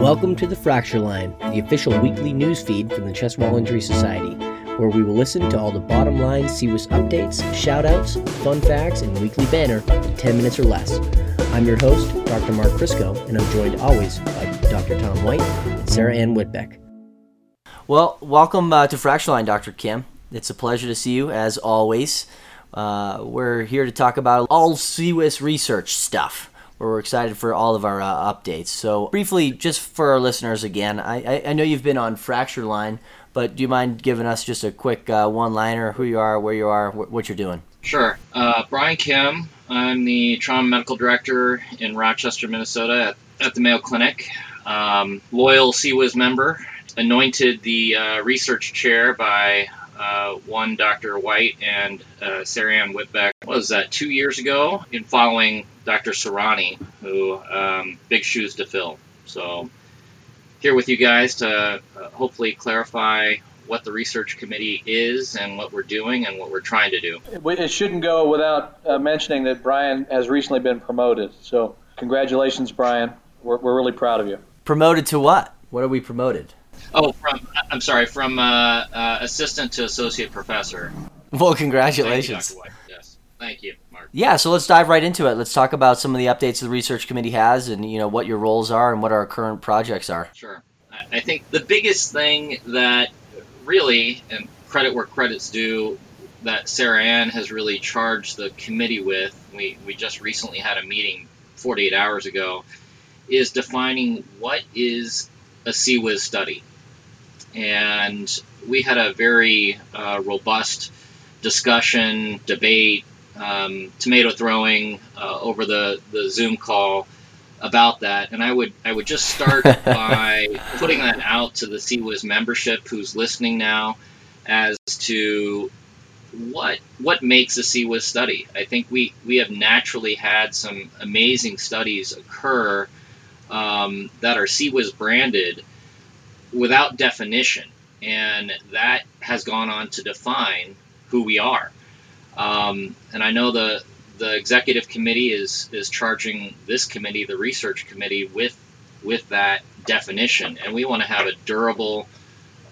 Welcome to the Fracture Line, the official weekly news feed from the Chest Wall Injury Society, where we will listen to all the bottom line CWIS updates, shoutouts, fun facts, and weekly banner in 10 minutes or less. I'm your host, Dr. Mark Frisco, and I'm joined always by Dr. Tom White and Sarah Ann Whitbeck. Well, welcome uh, to Fracture Line, Dr. Kim. It's a pleasure to see you, as always. Uh, we're here to talk about all CWIS research stuff where we're excited for all of our uh, updates. So, briefly, just for our listeners again, I, I, I, know you've been on Fracture Line, but do you mind giving us just a quick uh, one liner who you are, where you are, wh- what you're doing? Sure. Uh, Brian Kim. I'm the trauma medical director in Rochester, Minnesota at, at the Mayo Clinic. Um, loyal CWIS member, anointed the uh, research chair by uh, one Dr. White and uh, Sarah Ann Whitbeck. What was that, two years ago? In following Dr. Serrani, who um, big shoes to fill. So here with you guys to uh, hopefully clarify what the research committee is and what we're doing and what we're trying to do. It shouldn't go without uh, mentioning that Brian has recently been promoted. So congratulations, Brian. We're, we're really proud of you. Promoted to what? What are we promoted? Oh, from I'm sorry, from uh, uh, assistant to associate professor. Well, congratulations. Thank you, yes, thank you, Mark. Yeah, so let's dive right into it. Let's talk about some of the updates the research committee has, and you know what your roles are and what our current projects are. Sure. I think the biggest thing that really, and credit where credit's due, that Sarah Ann has really charged the committee with. We we just recently had a meeting 48 hours ago, is defining what is a CWIS study and we had a very uh, robust discussion, debate, um, tomato throwing uh, over the, the Zoom call about that. And I would I would just start by putting that out to the CWIS membership who's listening now as to what what makes a CWIS study. I think we we have naturally had some amazing studies occur um, that are CWIS branded without definition, and that has gone on to define who we are. Um, and I know the the executive committee is is charging this committee, the research committee, with with that definition, and we want to have a durable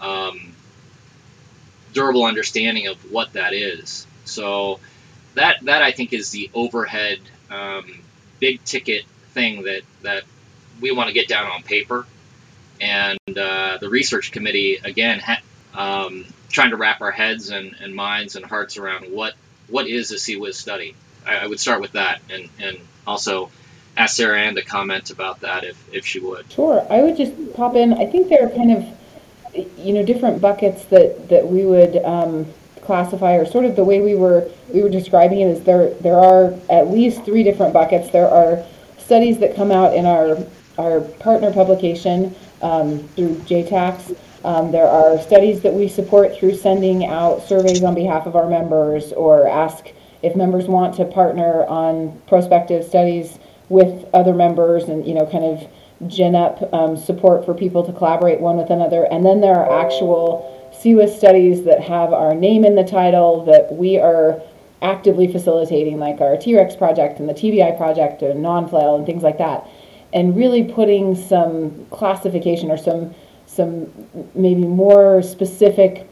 um, durable understanding of what that is. So that that I think is the overhead um, big ticket thing that that we want to get down on paper and uh, the research committee again ha- um, trying to wrap our heads and, and, minds and hearts around what what is a CWIS study. I, I, would start with that, and and also ask Sarah Ann to comment about that if if she would. Sure, I would just pop in. I think there are kind of you know different buckets that that we would. Um, classify or sort of the way we were we were describing it is there there are at least three different buckets there are studies that come out in our our partner publication um, through JTACS. Um, there are studies that we support through sending out surveys on behalf of our members or ask if members want to partner on prospective studies with other members and, you know, kind of gin up um, support for people to collaborate one with another. And then there are actual CWIS studies that have our name in the title that we are actively facilitating, like our T-REX project and the TBI project and non-flail and things like that and really putting some classification or some some maybe more specific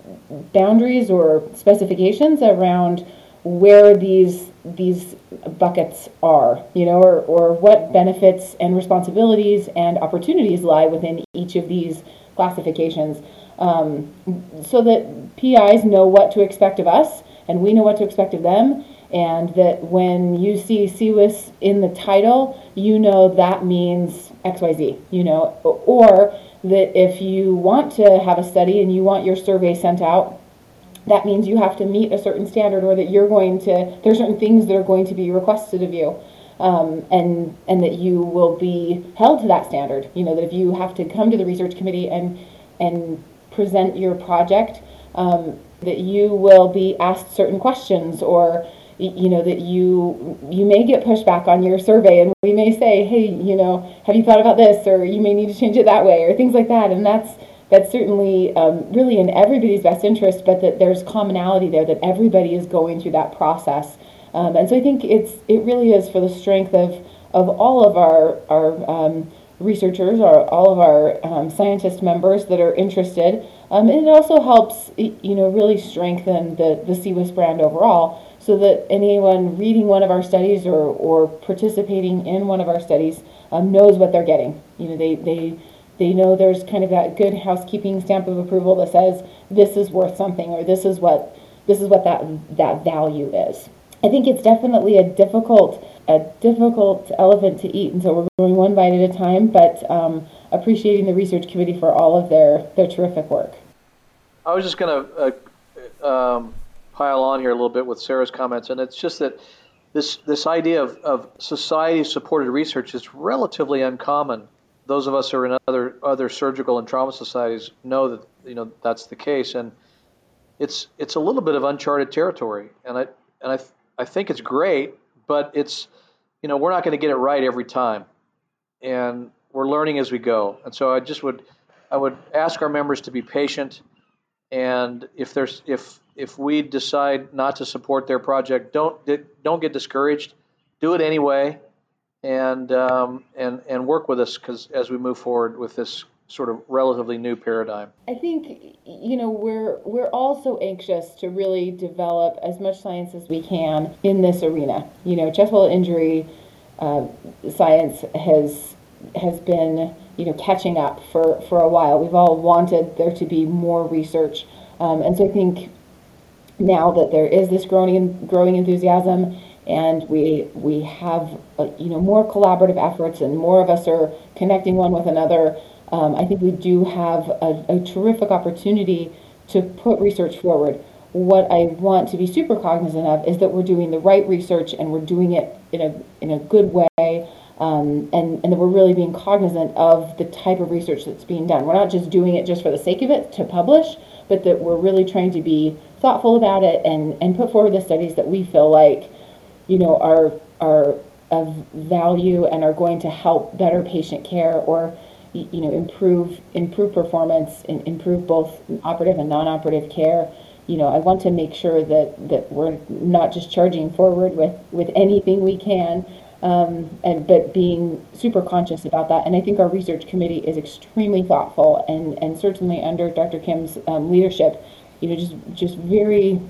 boundaries or specifications around where these these buckets are, you know, or, or what benefits and responsibilities and opportunities lie within each of these classifications, um, so that PIs know what to expect of us and we know what to expect of them, and that when you see CWIS in the title, you know that means XYZ, you know, or that if you want to have a study and you want your survey sent out, that means you have to meet a certain standard or that you're going to, there are certain things that are going to be requested of you. Um, and and that you will be held to that standard. You know that if you have to come to the research committee and and present your project, um, that you will be asked certain questions or you know that you you may get pushback on your survey and we may say hey you know have you thought about this? Or you may need to change it that way or things like that. And that's that's certainly um, really in everybody's best interest but that there's commonality there that everybody is going through that process. Um, and so i think it's it really is for the strength of of all of our our um, researchers, our, all of our um, scientist members that are interested. Um, and it also helps, you know, really strengthen the, the CWIS brand overall so that anyone reading one of our studies or, or participating in one of our studies um, knows what they're getting. You know, they, they, they know there's kind of that good housekeeping stamp of approval that says this is worth something or this is what this is what that that value is. I think it's definitely a difficult a difficult elephant to eat, and so we're going one bite at a time. But um, appreciating the research committee for all of their their terrific work. I was just going to uh, um, pile on here a little bit with Sarah's comments, and it's just that this this idea of, of society supported research is relatively uncommon. Those of us who are in other other surgical and trauma societies know that you know that's the case, and it's it's a little bit of uncharted territory, and I and I I think it's great, but it's you know we're not going to get it right every time, and we're learning as we go. And so I just would I would ask our members to be patient, and if there's if if we decide not to support their project, don't don't get discouraged. Do it anyway, and um, and and work with us because as we move forward with this sort of relatively new paradigm? I think you know we're we're all so anxious to really develop as much science as we can in this arena. You know, chest wall injury uh, science has has been you know catching up for for a while. We've all wanted there to be more research, um, and so I think now that there is this growing growing enthusiasm and we we have uh, you know more collaborative efforts and more of us are connecting one with another um, I think we do have a, a, terrific opportunity to put research forward. What I want to be super cognizant of is that we're doing the right research and we're doing it in a, in a good way, um, and, and that we're really being cognizant of the type of research that's being done. We're not just doing it just for the sake of it to publish, but that we're really trying to be thoughtful about it and, and put forward the studies that we feel like, you know, are, are of value and are going to help better patient care or you know, improve improve performance, and improve both operative and non-operative care. You know, I want to make sure that that we're not just charging forward with with anything we can, um, and but being super conscious about that. And I think our research committee is extremely thoughtful, and and certainly under Dr. Kim's um, leadership, you know, just just very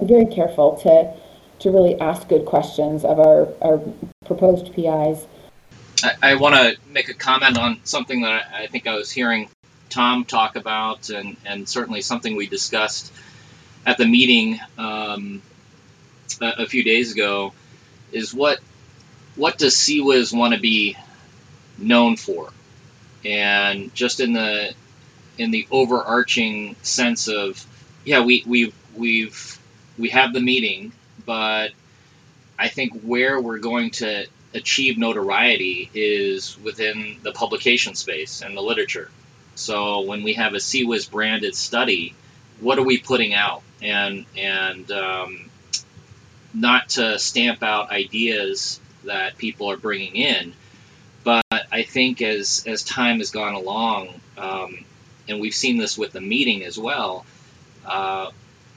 very careful to to really ask good questions of our our proposed PIs. I, I want to make a comment on something that I, I, think I was hearing Tom talk about, and, and certainly something we discussed at the meeting um, a, a, few days ago. Is what what does CWIS want to be known for? And just in the in the overarching sense of yeah, we we we've we have the meeting, but I think where we're going to achieve notoriety is within the publication space and the literature. So when we have a CWIS branded study, what are we putting out? And and um, not to stamp out ideas that people are bringing in, but I think as as time has gone along, um, and we've seen this with the meeting as well, uh,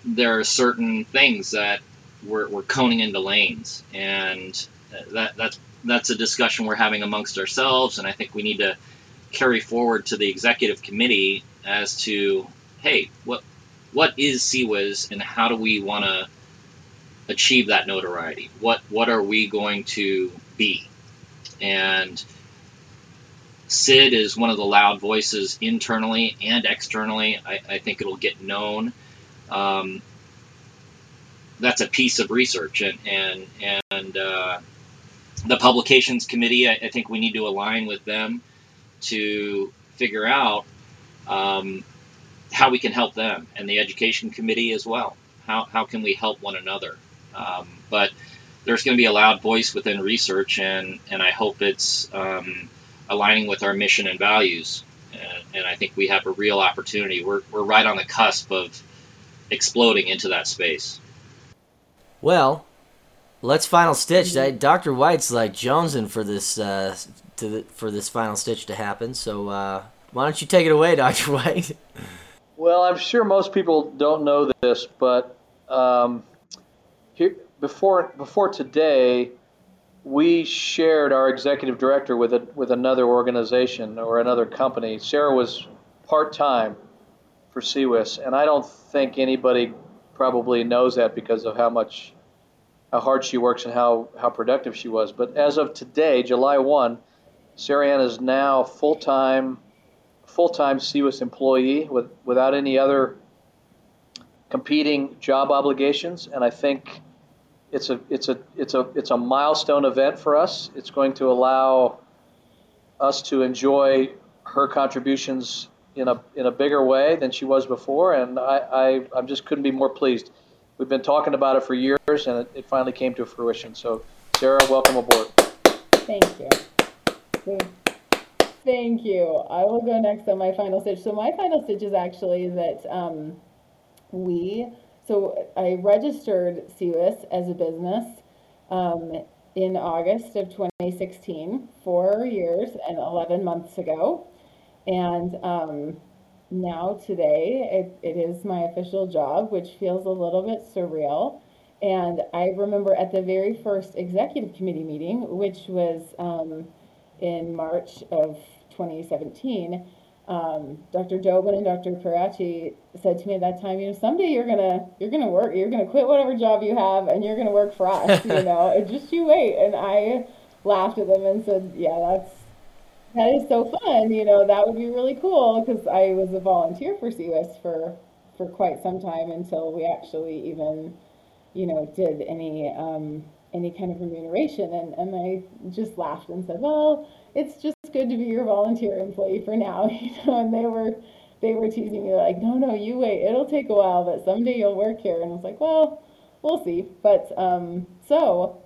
there are certain things that we're, we're coning into lanes, and that that's that's a discussion we're having amongst ourselves, and I think we need to carry forward to the executive committee as to hey, what what is CWIS and how do we want to achieve that notoriety? What what are we going to be? And Sid is one of the loud voices internally and externally. I, I think it'll get known. Um, that's a piece of research, and and and uh, the publications committee, I, I, think we need to align with them to figure out um, how we can help them, and the education committee as well. How, how can we help one another? Um, but there's going to be a loud voice within research, and, and I hope it's um, aligning with our mission and values. And, and I think we have a real opportunity. We're, we're right on the cusp of exploding into that space. Well, Let's final stitch. Doctor White's like jonesing for this uh, to the, for this final stitch to happen. So uh, why don't you take it away, Doctor White? Well, I'm sure most people don't know this, but um, here before before today, we shared our executive director with a, with another organization or another company. Sarah was part time for CWIS, and I don't think anybody probably knows that because of how much how hard she works and how, how productive she was. But as of today, July 1, Sarah Ann is now full time full time CWIS employee with, without any other competing job obligations, and I think it's a it's a it's a it's a milestone event for us. It's going to allow us to enjoy her contributions in a in a bigger way than she was before, and I I, I just couldn't be more pleased. We've been talking about it for years, and it, it finally came to fruition. So, Sarah, welcome aboard. Thank you. Thank you. I will go next on my final stitch. So my final stitch is actually that um, we so I registered CWIS as a business um, in August of 2016, four years and 11 months ago. And um, now today it, it is my official job, which feels a little bit surreal. And I remember at the very first executive committee meeting, which was um, in March of 2017, um, Dr. Doben and Dr. Karachi said to me at that time, you know, someday you're gonna you're gonna work, you're gonna quit whatever job you have, and you're gonna work for us, you know, and just you wait. And I laughed at them and said, yeah, that's that is so fun, you know, that would be really cool because I was a volunteer for CWIS for for quite some time until we actually even, you know, did any um, any kind of remuneration, and and I just laughed and said, well it's just good to be your volunteer employee for now, you know. And they were they were teasing me like, no, no, you wait, it'll take a while, but someday you'll work here. And I was like, well, we'll see. But um, so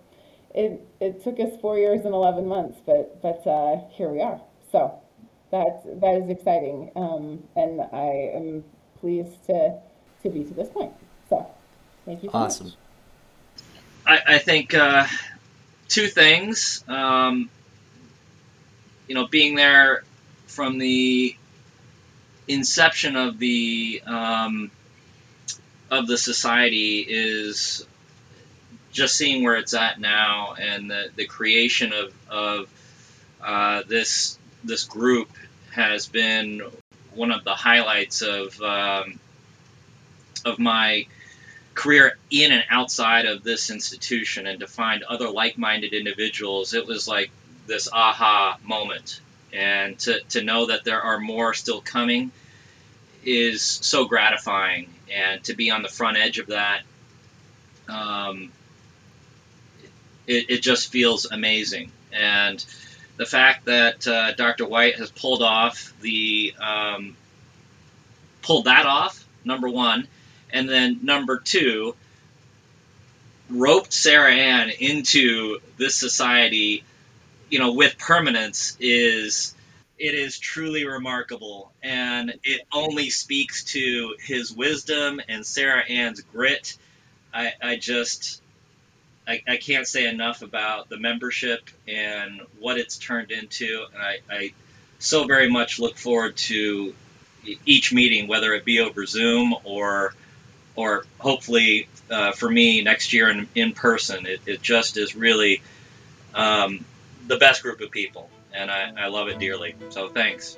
it it took us four years and eleven months, but but uh, here we are. So that that is exciting, um, and I am pleased to to be to this point. So thank you. So awesome. Much. I, I think uh, two things. Um, you know, being there from the inception of the um, of the society is just seeing where it's at now and the, the creation of, of uh, this this group has been one of the highlights of um, of my career in and outside of this institution and to find other like-minded individuals. It was like this aha moment. And to, to know that there are more still coming is so gratifying. And to be on the front edge of that, um, it, it just feels amazing. And the fact that uh, Dr. White has pulled off the um, pulled that off, number one, and then number two, roped Sarah Ann into this society you know, with permanence is it is truly remarkable, and it only speaks to his wisdom and Sarah Ann's grit. I, I just I, I can't say enough about the membership and what it's turned into, and I, I so very much look forward to each meeting, whether it be over Zoom or or hopefully uh, for me next year in, in person. It, it just is really um, the best group of people, and I, I love it dearly. So thanks.